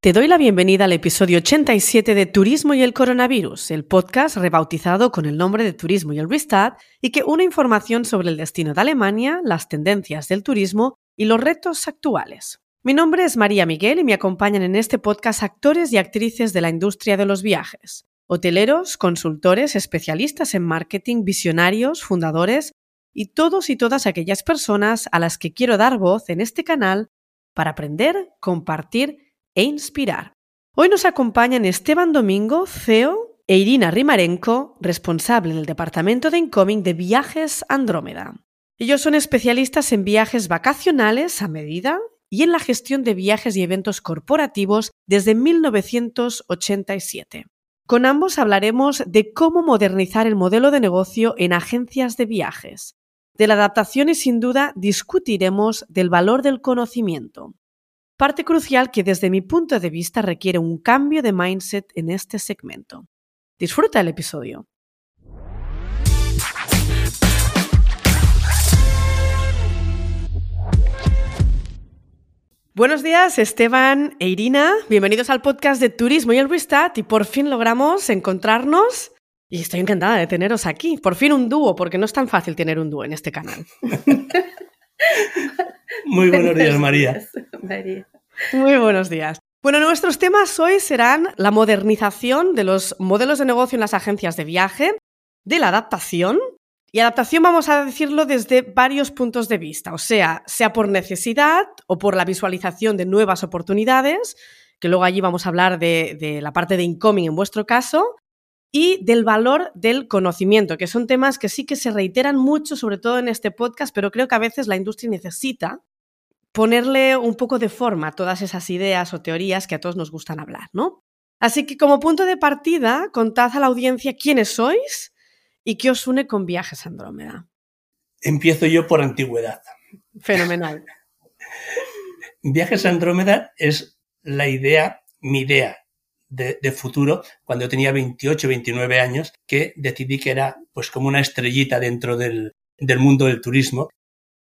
Te doy la bienvenida al episodio 87 de Turismo y el Coronavirus, el podcast rebautizado con el nombre de Turismo y el Restart y que une información sobre el destino de Alemania, las tendencias del turismo y los retos actuales. Mi nombre es María Miguel y me acompañan en este podcast actores y actrices de la industria de los viajes, hoteleros, consultores, especialistas en marketing, visionarios, fundadores y todos y todas aquellas personas a las que quiero dar voz en este canal para aprender, compartir e inspirar. Hoy nos acompañan Esteban Domingo, CEO, e Irina Rimarenko, responsable del Departamento de Incoming de Viajes Andrómeda. Ellos son especialistas en viajes vacacionales a medida y en la gestión de viajes y eventos corporativos desde 1987. Con ambos hablaremos de cómo modernizar el modelo de negocio en agencias de viajes. De la adaptación y sin duda discutiremos del valor del conocimiento, parte crucial que desde mi punto de vista requiere un cambio de mindset en este segmento. Disfruta el episodio. Buenos días, Esteban e Irina. Bienvenidos al podcast de Turismo y el Restart. Y por fin logramos encontrarnos. Y estoy encantada de teneros aquí. Por fin un dúo, porque no es tan fácil tener un dúo en este canal. Muy buenos días, María. Muy buenos días. Bueno, nuestros temas hoy serán la modernización de los modelos de negocio en las agencias de viaje, de la adaptación, y adaptación vamos a decirlo desde varios puntos de vista, o sea, sea por necesidad o por la visualización de nuevas oportunidades, que luego allí vamos a hablar de, de la parte de incoming en vuestro caso, y del valor del conocimiento, que son temas que sí que se reiteran mucho, sobre todo en este podcast, pero creo que a veces la industria necesita ponerle un poco de forma a todas esas ideas o teorías que a todos nos gustan hablar, ¿no? Así que como punto de partida, contad a la audiencia quiénes sois y qué os une con Viajes Andrómeda. Empiezo yo por antigüedad. Fenomenal. Viajes Andrómeda es la idea, mi idea de, futuro cuando yo tenía 28, 29 años, que decidí que era pues como una estrellita dentro del, del mundo del turismo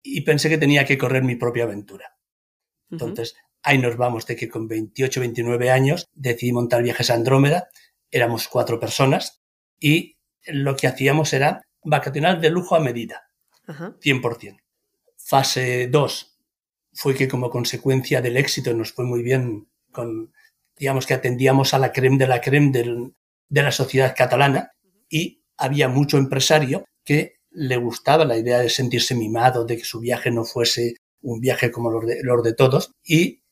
y pensé que tenía que correr mi propia aventura. Entonces, ahí nos vamos de que con 28, 29 años decidí montar viajes a Andrómeda, éramos cuatro personas y lo que hacíamos era vacacional de lujo a medida, 100%. Fase 2 fue que como consecuencia del éxito nos fue muy bien con digamos que atendíamos a la creme de la creme de la sociedad catalana y había mucho empresario que le gustaba la idea de sentirse mimado, de que su viaje no fuese un viaje como los de, los de todos y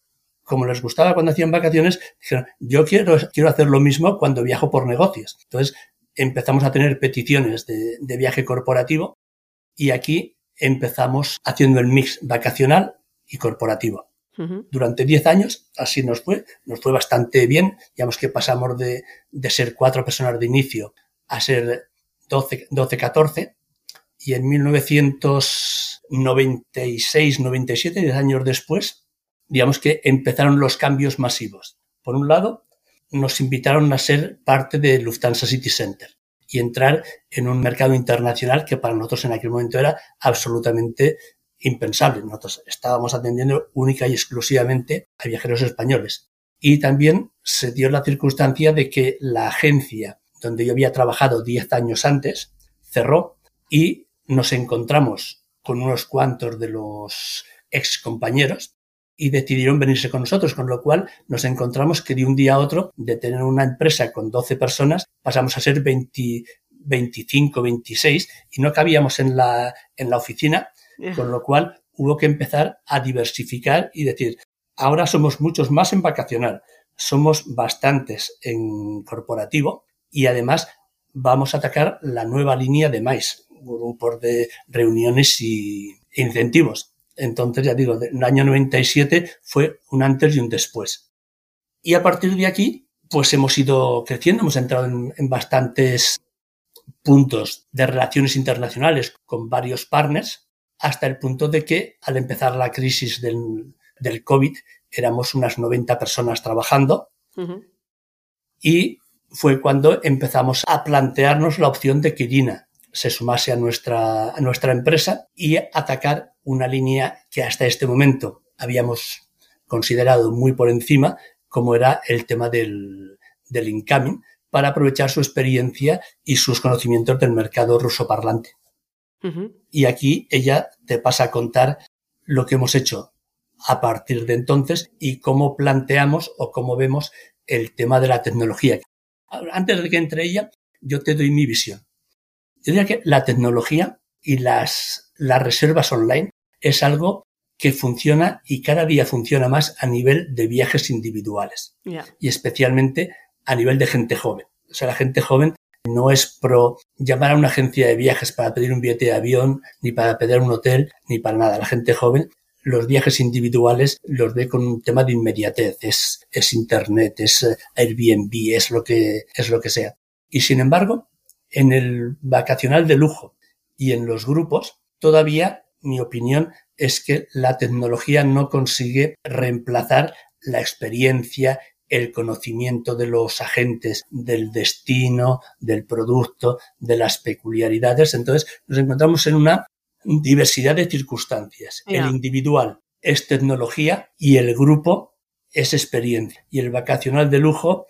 como les gustaba cuando hacían vacaciones, dijeron, yo quiero, quiero hacer lo mismo cuando viajo por negocios. Entonces empezamos a tener peticiones de, de viaje corporativo y aquí empezamos haciendo el mix vacacional y corporativo. Durante 10 años, así nos fue, nos fue bastante bien. Digamos que pasamos de, de ser cuatro personas de inicio a ser 12, 12 14. Y en 1996, 97, 10 años después, digamos que empezaron los cambios masivos. Por un lado, nos invitaron a ser parte de Lufthansa City Center y entrar en un mercado internacional que para nosotros en aquel momento era absolutamente impensable. Nosotros estábamos atendiendo única y exclusivamente a viajeros españoles. Y también se dio la circunstancia de que la agencia donde yo había trabajado 10 años antes cerró y nos encontramos con unos cuantos de los ex compañeros y decidieron venirse con nosotros, con lo cual nos encontramos que de un día a otro, de tener una empresa con 12 personas, pasamos a ser 20, 25, 26 y no cabíamos en la, en la oficina con lo cual hubo que empezar a diversificar y decir, ahora somos muchos más en vacacional, somos bastantes en corporativo y además vamos a atacar la nueva línea de MAIS, grupos de reuniones y incentivos. Entonces, ya digo, el año 97 fue un antes y un después. Y a partir de aquí, pues hemos ido creciendo, hemos entrado en, en bastantes puntos de relaciones internacionales con varios partners hasta el punto de que al empezar la crisis del, del COVID éramos unas 90 personas trabajando y fue cuando empezamos a plantearnos la opción de que Irina se sumase a nuestra, a nuestra empresa y atacar una línea que hasta este momento habíamos considerado muy por encima como era el tema del, del incoming, para aprovechar su experiencia y sus conocimientos del mercado ruso parlante. Y aquí ella te pasa a contar lo que hemos hecho a partir de entonces y cómo planteamos o cómo vemos el tema de la tecnología. Antes de que entre ella, yo te doy mi visión. Yo diría que la tecnología y las, las reservas online es algo que funciona y cada día funciona más a nivel de viajes individuales y especialmente a nivel de gente joven. O sea, la gente joven no es pro llamar a una agencia de viajes para pedir un billete de avión, ni para pedir un hotel, ni para nada. La gente joven los viajes individuales los ve con un tema de inmediatez, es, es internet, es eh, Airbnb, es lo que, es lo que sea. Y sin embargo, en el vacacional de lujo y en los grupos, todavía mi opinión es que la tecnología no consigue reemplazar la experiencia, el conocimiento de los agentes del destino, del producto, de las peculiaridades. Entonces nos encontramos en una diversidad de circunstancias. El individual es tecnología y el grupo es experiencia. Y el vacacional de lujo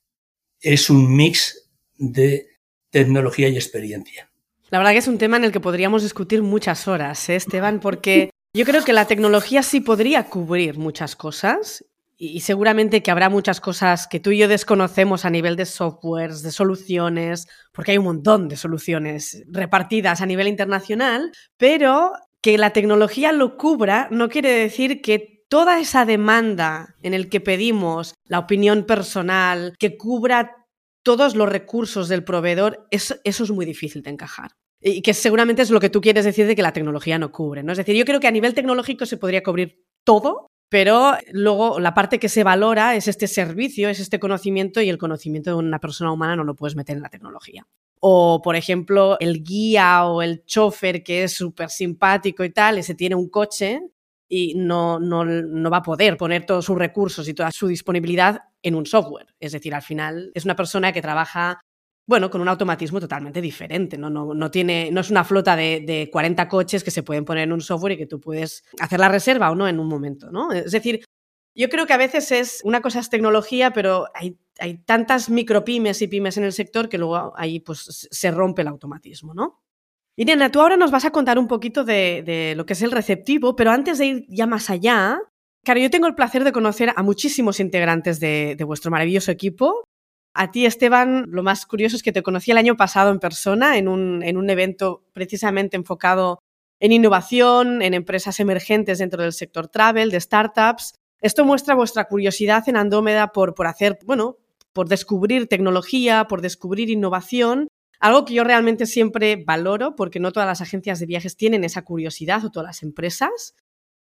es un mix de tecnología y experiencia. La verdad que es un tema en el que podríamos discutir muchas horas, ¿eh, Esteban, porque yo creo que la tecnología sí podría cubrir muchas cosas y seguramente que habrá muchas cosas que tú y yo desconocemos a nivel de softwares, de soluciones, porque hay un montón de soluciones repartidas a nivel internacional, pero que la tecnología lo cubra no quiere decir que toda esa demanda en el que pedimos la opinión personal, que cubra todos los recursos del proveedor, eso, eso es muy difícil de encajar. Y que seguramente es lo que tú quieres decir de que la tecnología no cubre. ¿no? Es decir, yo creo que a nivel tecnológico se podría cubrir todo, pero luego la parte que se valora es este servicio, es este conocimiento y el conocimiento de una persona humana no lo puedes meter en la tecnología. O, por ejemplo, el guía o el chofer que es súper simpático y tal, ese tiene un coche y no, no, no, va a poder poner todos sus recursos y toda su disponibilidad en un software. Es decir, al final es una persona que trabaja bueno, con un automatismo totalmente diferente, ¿no? No, no tiene, no es una flota de, de, 40 coches que se pueden poner en un software y que tú puedes hacer la reserva o no en un momento, ¿no? Es decir, yo creo que a veces es, una cosa es tecnología, pero hay, hay tantas micropymes y pymes en el sector que luego ahí pues se rompe el automatismo, ¿no? Irene, tú ahora nos vas a contar un poquito de, lo que es el receptivo, pero antes de ir ya más allá, Claro, yo tengo el placer de conocer a muchísimos integrantes de, vuestro maravilloso equipo. A ti, Esteban, lo más curioso es que te conocí el año pasado en persona, en un, en un evento precisamente enfocado en innovación, en empresas emergentes dentro del sector travel, de startups. Esto muestra vuestra curiosidad en Andrómeda por, por hacer, bueno, por descubrir tecnología, por descubrir innovación, algo que yo realmente siempre valoro porque no todas las agencias de viajes tienen esa curiosidad o todas las empresas.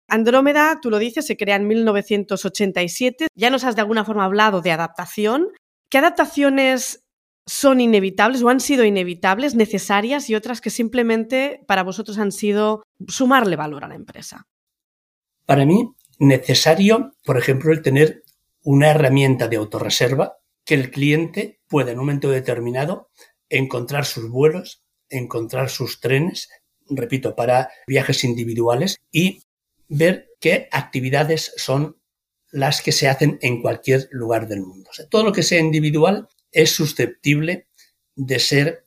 Andrómeda, tú lo dices, se crea en 1987. Ya nos has de alguna forma hablado de adaptación. ¿Qué adaptaciones son inevitables o han sido inevitables, necesarias y otras que simplemente para vosotros han sido sumarle valor a la empresa? Para mí, necesario, por ejemplo, el tener una herramienta de autorreserva que el cliente pueda en un momento determinado encontrar sus vuelos, encontrar sus trenes, repito, para viajes individuales y ver qué actividades son las que se hacen en cualquier lugar del mundo. todo lo que sea individual es susceptible de ser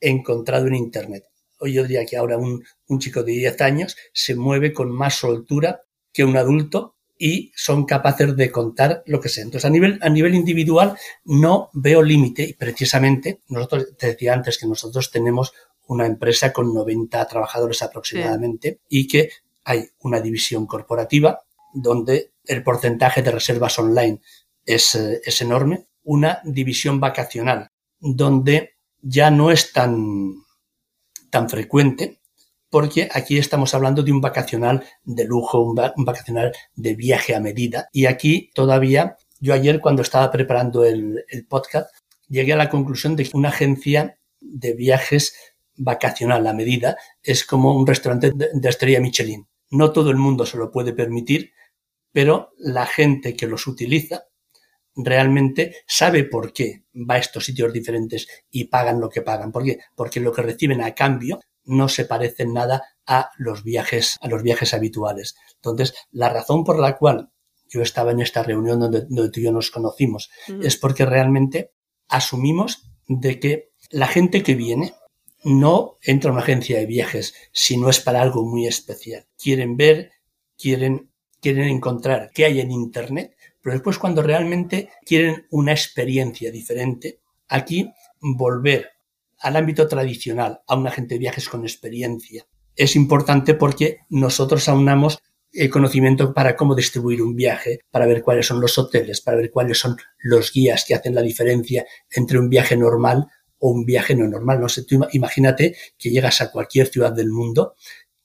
encontrado en Internet. Hoy yo diría que ahora un, chico de 10 años se mueve con más soltura que un adulto y son capaces de contar lo que sea. Entonces, a nivel, a nivel individual no veo límite y precisamente nosotros, te decía antes que nosotros tenemos una empresa con 90 trabajadores aproximadamente y que hay una división corporativa donde el porcentaje de reservas online es, eh, es enorme, una división vacacional, donde ya no es tan, tan frecuente, porque aquí estamos hablando de un vacacional de lujo, un, vacacional de viaje a medida. Y aquí todavía, yo ayer cuando estaba preparando el, el podcast, llegué a la conclusión de que una agencia de viajes vacacional a medida es como un restaurante de, de estrella Michelin. No todo el mundo se lo puede permitir, pero la gente que los utiliza realmente sabe por qué va a estos sitios diferentes y pagan lo que pagan. ¿Por qué? Porque lo que reciben a cambio no se parece en nada a los viajes, a los viajes habituales. Entonces, la razón por la cual yo estaba en esta reunión donde, tú y yo nos conocimos, es porque realmente asumimos de que la gente que viene no entra a una agencia de viajes si no es para algo muy especial. Quieren ver, quieren, quieren encontrar qué hay en Internet, pero después cuando realmente quieren una experiencia diferente, aquí volver al ámbito tradicional, a un agente de viajes con experiencia, es importante porque nosotros aunamos el conocimiento para cómo distribuir un viaje, para ver cuáles son los hoteles, para ver cuáles son los guías que hacen la diferencia entre un viaje normal o un viaje no normal. No sé, tú imagínate que llegas a cualquier ciudad del mundo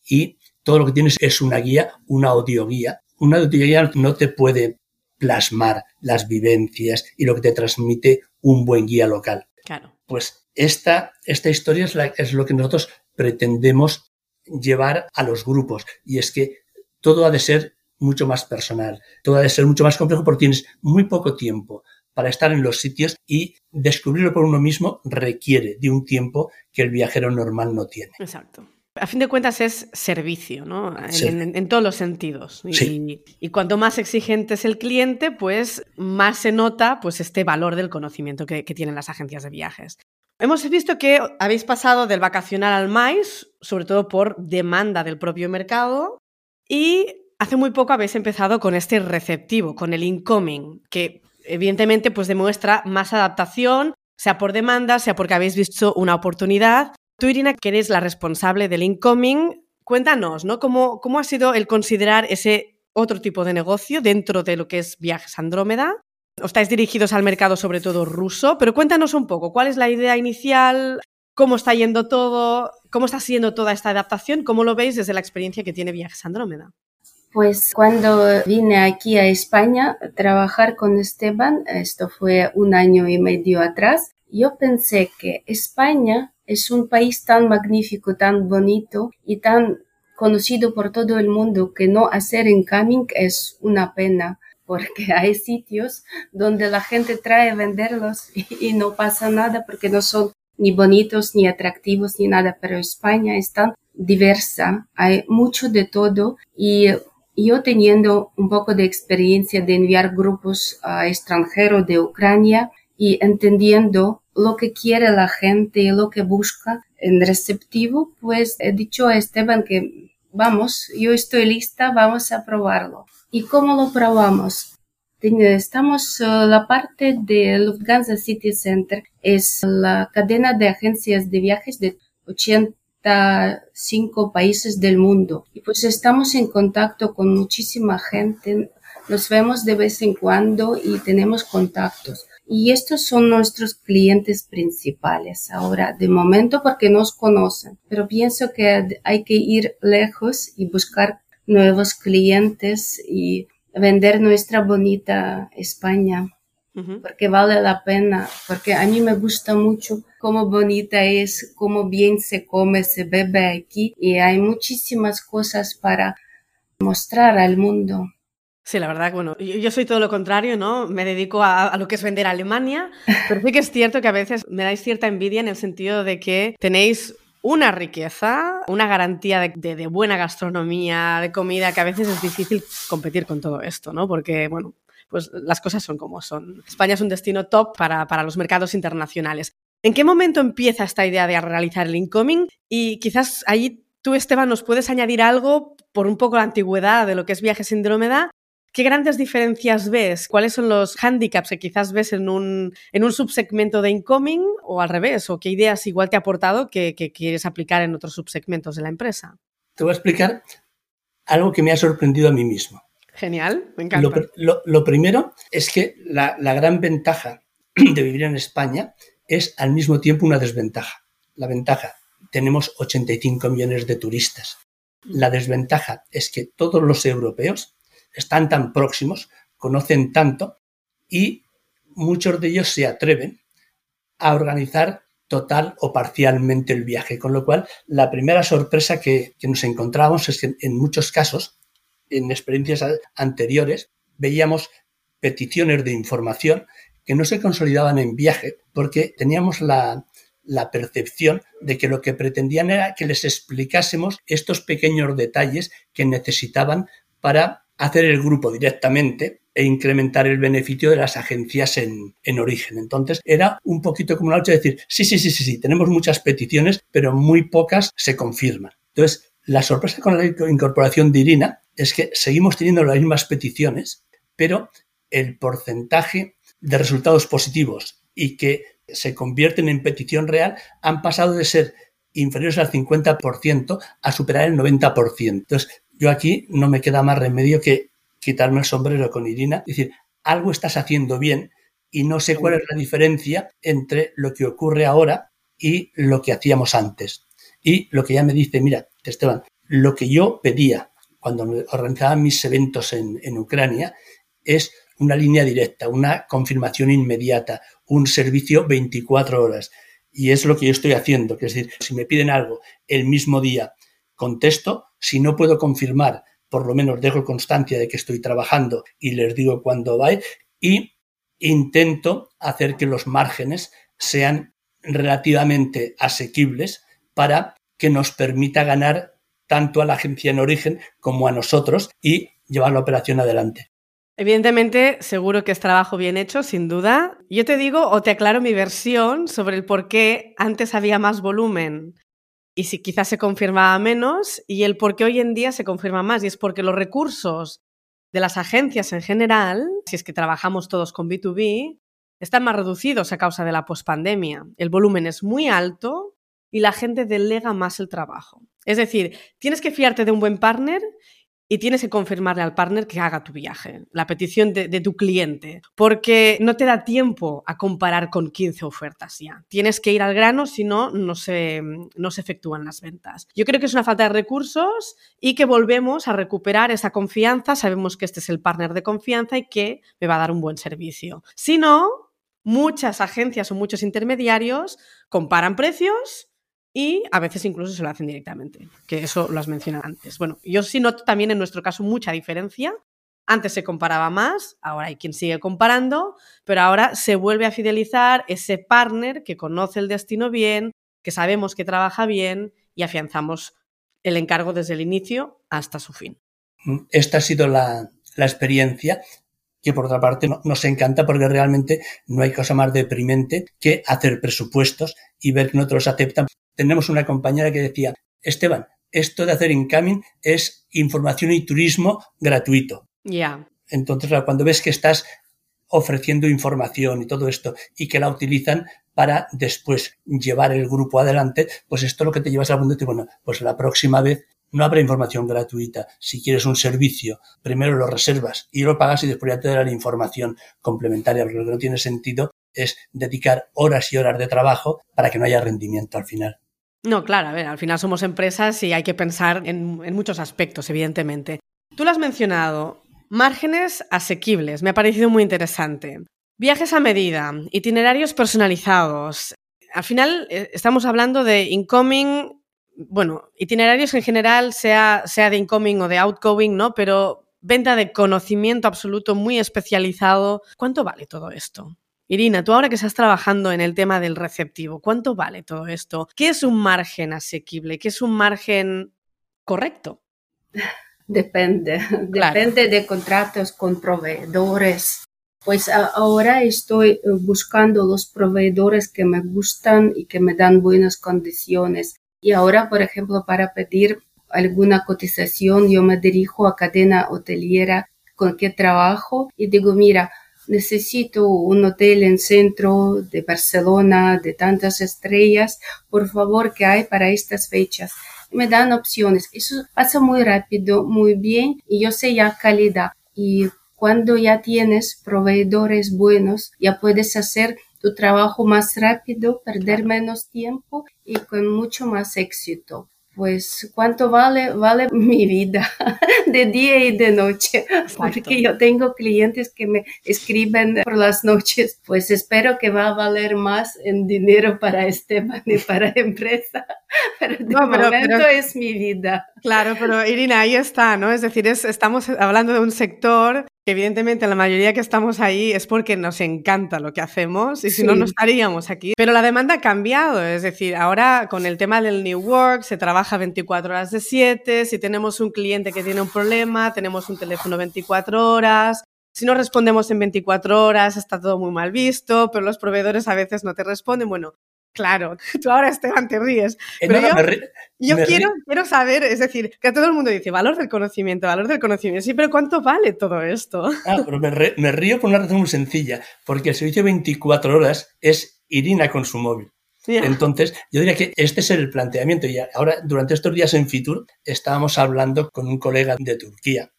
y todo lo que tienes es una guía, una audioguía. Una audioguía no te puede plasmar las vivencias y lo que te transmite un buen guía local. Claro. Pues esta, esta historia es, es lo que nosotros pretendemos llevar a los grupos y es que todo ha de ser mucho más personal, todo ha de ser mucho más complejo porque tienes muy poco tiempo para estar en los sitios y descubrirlo por uno mismo requiere de un tiempo que el viajero normal no tiene. Exacto. A fin de cuentas es servicio, ¿no? En, todos los sentidos. Y, cuanto más exigente es el cliente, pues más se nota pues, este valor del conocimiento que, que tienen las agencias de viajes. Hemos visto que habéis pasado del vacacional al mais, sobre todo por demanda del propio mercado, y hace muy poco habéis empezado con este receptivo, con el incoming, que evidentemente pues demuestra más adaptación, sea por demanda, sea porque habéis visto una oportunidad. Tú, Irina, que eres la responsable del incoming, cuéntanos, ¿no? ¿Cómo, cómo ha sido el considerar ese otro tipo de negocio dentro de lo que es Viajes Andrómeda? Estáis dirigidos al mercado sobre todo ruso, pero cuéntanos un poco, ¿cuál es la idea inicial? ¿Cómo está yendo todo? ¿Cómo está siendo toda esta adaptación? ¿Cómo lo veis desde la experiencia que tiene Viajes Andrómeda? Pues cuando vine aquí a España a trabajar con Esteban, esto fue un año y medio atrás, yo pensé que España es un país tan magnífico, tan bonito y tan conocido por todo el mundo que no hacer incoming es una pena porque hay sitios donde la gente trae venderlos y, no pasa nada porque no son ni bonitos, ni atractivos, ni nada, pero España es tan diversa, hay mucho de todo y yo teniendo un poco de experiencia de enviar grupos a extranjeros de Ucrania y entendiendo lo que quiere la gente y lo que busca en receptivo, pues he dicho a Esteban que vamos, yo estoy lista, vamos a probarlo. ¿Y cómo lo probamos? Estamos eh, la parte de Lufthansa City Center, es la cadena de agencias de viajes de 80 cinco países del mundo. Y pues estamos en contacto con muchísima gente, nos vemos de vez en cuando y tenemos contactos. Y estos son nuestros clientes principales ahora, de momento porque nos conocen. Pero pienso que hay que ir lejos y buscar nuevos clientes y vender nuestra bonita España porque vale la pena, porque a mí me gusta mucho cómo bonita es, cómo bien se come, se bebe aquí y hay muchísimas cosas para mostrar al mundo. Sí, la verdad, bueno, yo, soy todo lo contrario, ¿no? Me dedico a, lo que es vender a Alemania, pero sí que es cierto que a veces me dais cierta envidia en el sentido de que tenéis una riqueza, una garantía de, de, buena gastronomía, de comida, que a veces es difícil competir con todo esto, ¿no? Porque, bueno, pues las cosas son como son. España es un destino top para, para los mercados internacionales. ¿En qué momento empieza esta idea de realizar el incoming? Y quizás ahí tú, Esteban, nos puedes añadir algo por un poco la antigüedad de lo que es Viajes Síndrómeda. ¿Qué grandes diferencias ves? ¿Cuáles son los handicaps que quizás ves en un, en un subsegmento de incoming o al revés? ¿O qué ideas igual te ha aportado que, que quieres aplicar en otros subsegmentos de la empresa? Te voy a explicar algo que me ha sorprendido a mí mismo. Genial, me encanta. Lo, primero es que la, gran ventaja de vivir en España es al mismo tiempo una desventaja. La ventaja, tenemos 85 millones de turistas. La desventaja es que todos los europeos están tan próximos, conocen tanto y muchos de ellos se atreven a organizar total o parcialmente el viaje. Con lo cual, la primera sorpresa que, nos encontramos es que en muchos casos en experiencias anteriores veíamos peticiones de información que no se consolidaban en viaje porque teníamos la, percepción de que lo que pretendían era que les explicásemos estos pequeños detalles que necesitaban para hacer el grupo directamente e incrementar el beneficio de las agencias en, origen. Entonces era un poquito como una lucha de decir, sí, sí, sí, sí, sí, tenemos muchas peticiones, pero muy pocas se confirman. Entonces, la sorpresa con la incorporación de Irina es que seguimos teniendo las mismas peticiones, pero el porcentaje de resultados positivos y que se convierten en petición real han pasado de ser inferiores al 50% a superar el 90%. Entonces, yo aquí no me queda más remedio que quitarme el sombrero con Irina, y decir, algo estás haciendo bien y no sé cuál es la diferencia entre lo que ocurre ahora y lo que hacíamos antes. Y lo que ella me dice, mira, Esteban, lo que yo pedía cuando organizaba mis eventos en, en Ucrania es una línea directa, una confirmación inmediata, un servicio 24 horas. Y es lo que yo estoy haciendo, que es decir, si me piden algo el mismo día, contesto, si no puedo confirmar, por lo menos dejo constancia de que estoy trabajando y les digo cuándo va y intento hacer que los márgenes sean relativamente asequibles para que nos permita ganar tanto a la agencia en origen como a nosotros y llevar la operación adelante. Evidentemente, seguro que es trabajo bien hecho, sin duda. Yo te digo o te aclaro mi versión sobre el por qué antes había más volumen y si quizás se confirmaba menos y el por qué hoy en día se confirma más. Y es porque los recursos de las agencias en general, si es que trabajamos todos con B2B, están más reducidos a causa de la pospandemia. El volumen es muy alto y la gente delega más el trabajo. Es decir, tienes que fiarte de un buen partner y tienes que confirmarle al partner que haga tu viaje, la petición de, tu cliente, porque no te da tiempo a comparar con 15 ofertas ya. Tienes que ir al grano, si no, no se, no se efectúan las ventas. Yo creo que es una falta de recursos y que volvemos a recuperar esa confianza. Sabemos que este es el partner de confianza y que me va a dar un buen servicio. Si no, muchas agencias o muchos intermediarios comparan precios y a veces incluso se lo hacen directamente, que eso lo has mencionado antes. Bueno, yo sí noto también en nuestro caso mucha diferencia. Antes se comparaba más, ahora hay quien sigue comparando, pero ahora se vuelve a fidelizar ese partner que conoce el destino bien, que sabemos que trabaja bien y afianzamos el encargo desde el inicio hasta su fin. Esta ha sido la, experiencia que por otra parte nos encanta porque realmente no hay cosa más deprimente que hacer presupuestos y ver que no te los aceptan tenemos una compañera que decía, Esteban, esto de hacer incoming es información y turismo gratuito. Ya. Entonces, cuando ves que estás ofreciendo información y todo esto y que la utilizan para después llevar el grupo adelante, pues esto es lo que te llevas al mundo y bueno, pues la próxima vez no habrá información gratuita. Si quieres un servicio, primero lo reservas y lo pagas y después ya te dará la información complementaria, porque lo que no tiene sentido es dedicar horas y horas de trabajo para que no haya rendimiento al final. No, claro, a ver, al final somos empresas y hay que pensar en, muchos aspectos, evidentemente. Tú lo has mencionado, márgenes asequibles, me ha parecido muy interesante. Viajes a medida, itinerarios personalizados. Al final eh, estamos hablando de incoming, bueno, itinerarios en general, sea, sea de incoming o de outgoing, ¿no? Pero venta de conocimiento absoluto muy especializado. ¿Cuánto vale todo esto? Irina, tú ahora que estás trabajando en el tema del receptivo, ¿cuánto vale todo esto? ¿Qué es un margen asequible? ¿Qué es un margen correcto? Depende, depende de contratos con proveedores. Pues ahora estoy eh, buscando los proveedores que me gustan y que me dan buenas condiciones. Y ahora, por ejemplo, para pedir alguna cotización, yo me dirijo a cadena hoteliera con que trabajo y digo, mira, necesito un hotel en centro de Barcelona de tantas estrellas, por favor, ¿qué hay para estas fechas? Me dan opciones. Eso pasa muy rápido, muy bien y yo sé ya calidad. Y cuando ya tienes proveedores buenos, ya puedes hacer tu trabajo más rápido, perder menos tiempo y con mucho más éxito. Pues cuánto vale, vale mi vida de día y de noche, porque yo tengo clientes que me escriben por las noches, pues espero que va a valer más en dinero para Esteban y para empresa, pero de momento es mi vida. Claro, pero Irina, ahí está, ¿no? Es decir, estamos hablando de un sector que evidentemente la mayoría que estamos ahí es porque nos encanta lo que hacemos y si no, no estaríamos aquí. Pero la demanda ha cambiado, es decir, ahora con el tema del New Work se trabaja 24 horas de 7, si tenemos un cliente que tiene un problema, tenemos un teléfono 24 horas. Si no respondemos en 24 horas, está todo muy mal visto, pero los proveedores a veces no te responden. Bueno, Claro, tú ahora Esteban te ríes. Eh, pero yo, quiero, quiero saber, es decir, que todo el mundo dice valor del conocimiento, valor del conocimiento. Sí, pero ¿cuánto vale todo esto? Ah, pero me, río por una razón muy sencilla, porque el servicio 24 horas es Irina con su móvil. Entonces, yo diría que este es el planteamiento. Y ahora, durante estos días en Fitur, estábamos hablando con un colega de Turquía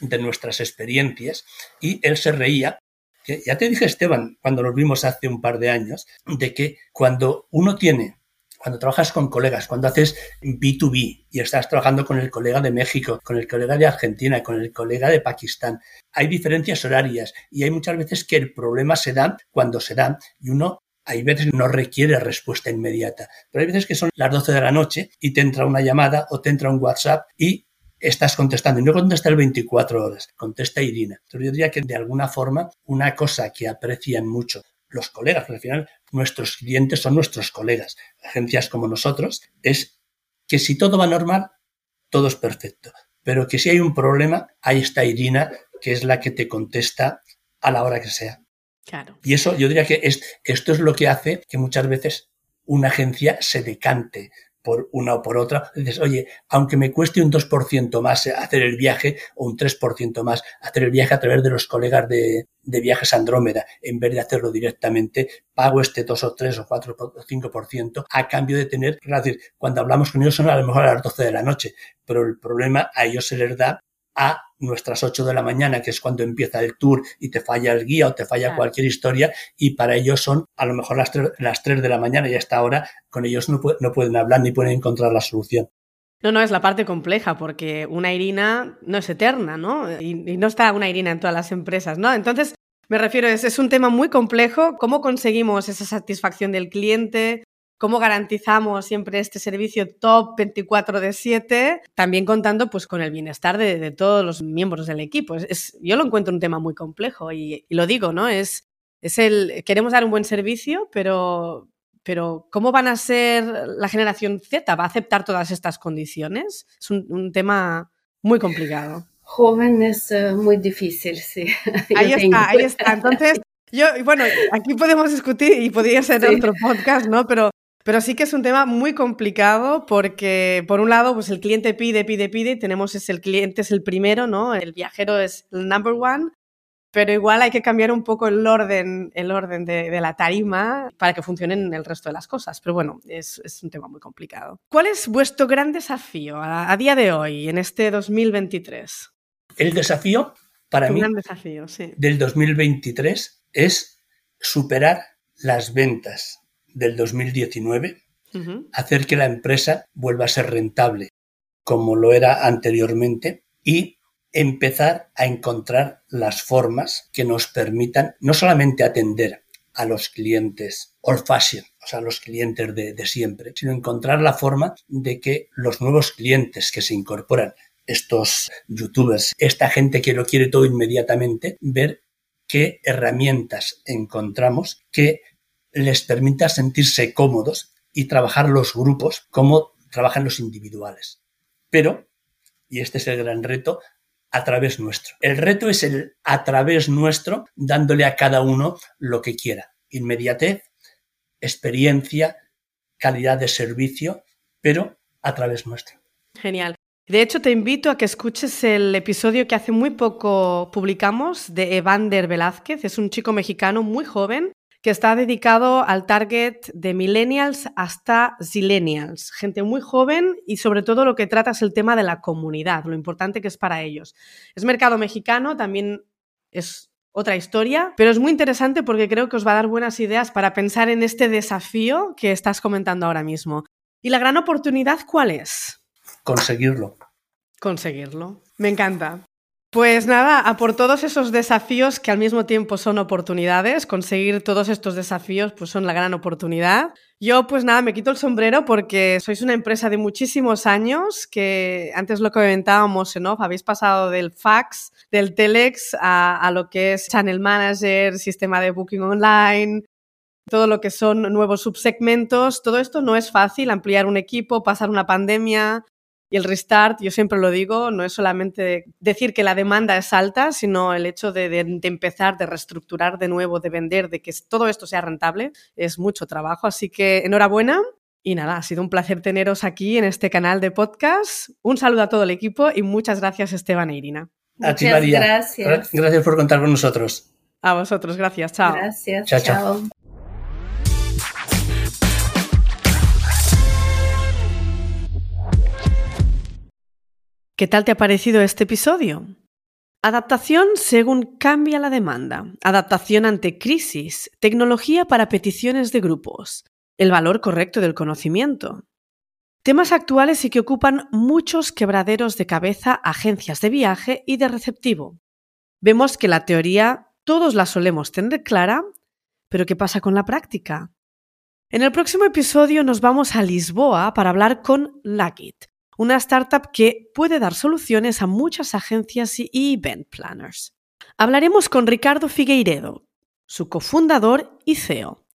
de nuestras experiencias y él se reía ya te dije, Esteban, cuando nos vimos hace un par de años, de que cuando uno tiene, cuando trabajas con colegas, cuando haces B2B y estás trabajando con el colega de México, con el colega de Argentina, con el colega de Pakistán, hay diferencias horarias y hay muchas veces que el problema se da cuando se da y uno hay veces no requiere respuesta inmediata, pero hay veces que son las 12 de la noche y te entra una llamada o te entra un WhatsApp y estás contestando. Y no contesta el 24 horas, contesta Irina. Entonces yo diría que de alguna forma una cosa que aprecian mucho los colegas, porque al final nuestros clientes son nuestros colegas, agencias como nosotros, es que si todo va normal, todo es perfecto. Pero que si hay un problema, ahí está Irina, que es la que te contesta a la hora que sea. Claro. Y eso yo diría que esto es lo que hace que muchas veces una agencia se decante por una o por otra, dices, oye, aunque me cueste un 2% más hacer el viaje o un 3% más hacer el viaje a través de los colegas de, de viajes Andrómeda, en vez de hacerlo directamente, pago este 2 o 3 o 4 o 5% a cambio de tener, es decir, cuando hablamos con ellos son a lo mejor a las 12 de la noche, pero el problema a ellos se les da a nuestras 8 de la mañana, que es cuando empieza el tour y te falla el guía o te falla cualquier historia, y para ellos son a lo mejor las 3, las 3 de la mañana y hasta ahora con ellos no, no pueden hablar ni pueden encontrar la solución. No, no, es la parte compleja, porque una Irina no es eterna, ¿no? Y, no está una Irina en todas las empresas, ¿no? Entonces, me refiero, es, es un tema muy complejo. ¿Cómo conseguimos esa satisfacción del cliente? Cómo garantizamos siempre este servicio top 24 de 7, también contando pues con el bienestar de, todos los miembros del equipo. Es, yo lo encuentro un tema muy complejo y, lo digo, ¿no? Es, es el, queremos dar un buen servicio, pero, pero ¿cómo van a ser la generación Z? ¿Va a aceptar todas estas condiciones? Es un, tema muy complicado. Joven es eh, muy difícil, sí. Ahí está, ahí está. Entonces, yo, bueno, aquí podemos discutir y podría ser otro podcast, ¿no? Pero pero sí que es un tema muy complicado porque, por un lado, pues el cliente pide, pide, pide, y tenemos es el cliente es el primero, ¿no? El viajero es el number one, pero igual hay que cambiar un poco el orden, el orden de, la tarima para que funcionen el resto de las cosas. Pero bueno, es, un tema muy complicado. ¿Cuál es vuestro gran desafío a, día de hoy, en este 2023? El desafío, para mí, gran desafío, sí. del 2023 es superar las ventas del 2019, hacer que la empresa vuelva a ser rentable como lo era anteriormente y empezar a encontrar las formas que nos permitan no solamente atender a los clientes old fashion, o sea, los clientes de, de, siempre, sino encontrar la forma de que los nuevos clientes que se incorporan, estos youtubers, esta gente que lo quiere todo inmediatamente, ver qué herramientas encontramos que les permita sentirse cómodos y trabajar los grupos como trabajan los individuales. Pero, y este es el gran reto, a través nuestro. El reto es el a través nuestro, dándole a cada uno lo que quiera. Inmediatez, experiencia, calidad de servicio, pero a través nuestro. Genial. De hecho, te invito a que escuches el episodio que hace muy poco publicamos de Evander Velázquez. Es un chico mexicano muy joven que está dedicado al target de millennials hasta zillennials, gente muy joven y sobre todo lo que trata es el tema de la comunidad, lo importante que es para ellos. Es mercado mexicano, también es otra historia, pero es muy interesante porque creo que os va a dar buenas ideas para pensar en este desafío que estás comentando ahora mismo. ¿Y la gran oportunidad cuál es? Conseguirlo. Conseguirlo. Me encanta. Pues nada, a por todos esos desafíos que al mismo tiempo son oportunidades, conseguir todos estos desafíos pues son la gran oportunidad. Yo pues nada, me quito el sombrero porque sois una empresa de muchísimos años que antes lo comentábamos en off, habéis pasado del fax, del telex a lo que es channel manager, sistema de booking online, todo lo que son nuevos subsegmentos, todo esto no es fácil, ampliar un equipo, pasar una pandemia, y el restart, yo siempre lo digo, no es solamente decir que la demanda es alta, sino el hecho de, de, empezar, de reestructurar de nuevo, de vender, de que todo esto sea rentable, es mucho trabajo. Así que enhorabuena. Y nada, ha sido un placer teneros aquí en este canal de podcast. Un saludo a todo el equipo y muchas gracias Esteban e Irina. A ti, María. Gracias. Gracias por contar con nosotros. A vosotros, gracias. Chao. Gracias. chao. chao. chao. ¿Qué tal te ha parecido este episodio? Adaptación según cambia la demanda, adaptación ante crisis, tecnología para peticiones de grupos, el valor correcto del conocimiento. Temas actuales y que ocupan muchos quebraderos de cabeza agencias de viaje y de receptivo. Vemos que la teoría todos la solemos tener clara, pero ¿qué pasa con la práctica? En el próximo episodio nos vamos a Lisboa para hablar con Luckit, una startup que puede dar soluciones a muchas agencias y event planners. Hablaremos con Ricardo Figueiredo, su cofundador y CEO.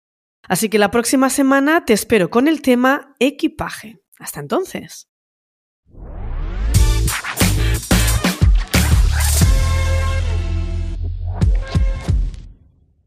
Así que la próxima semana te espero con el tema equipaje. Hasta entonces.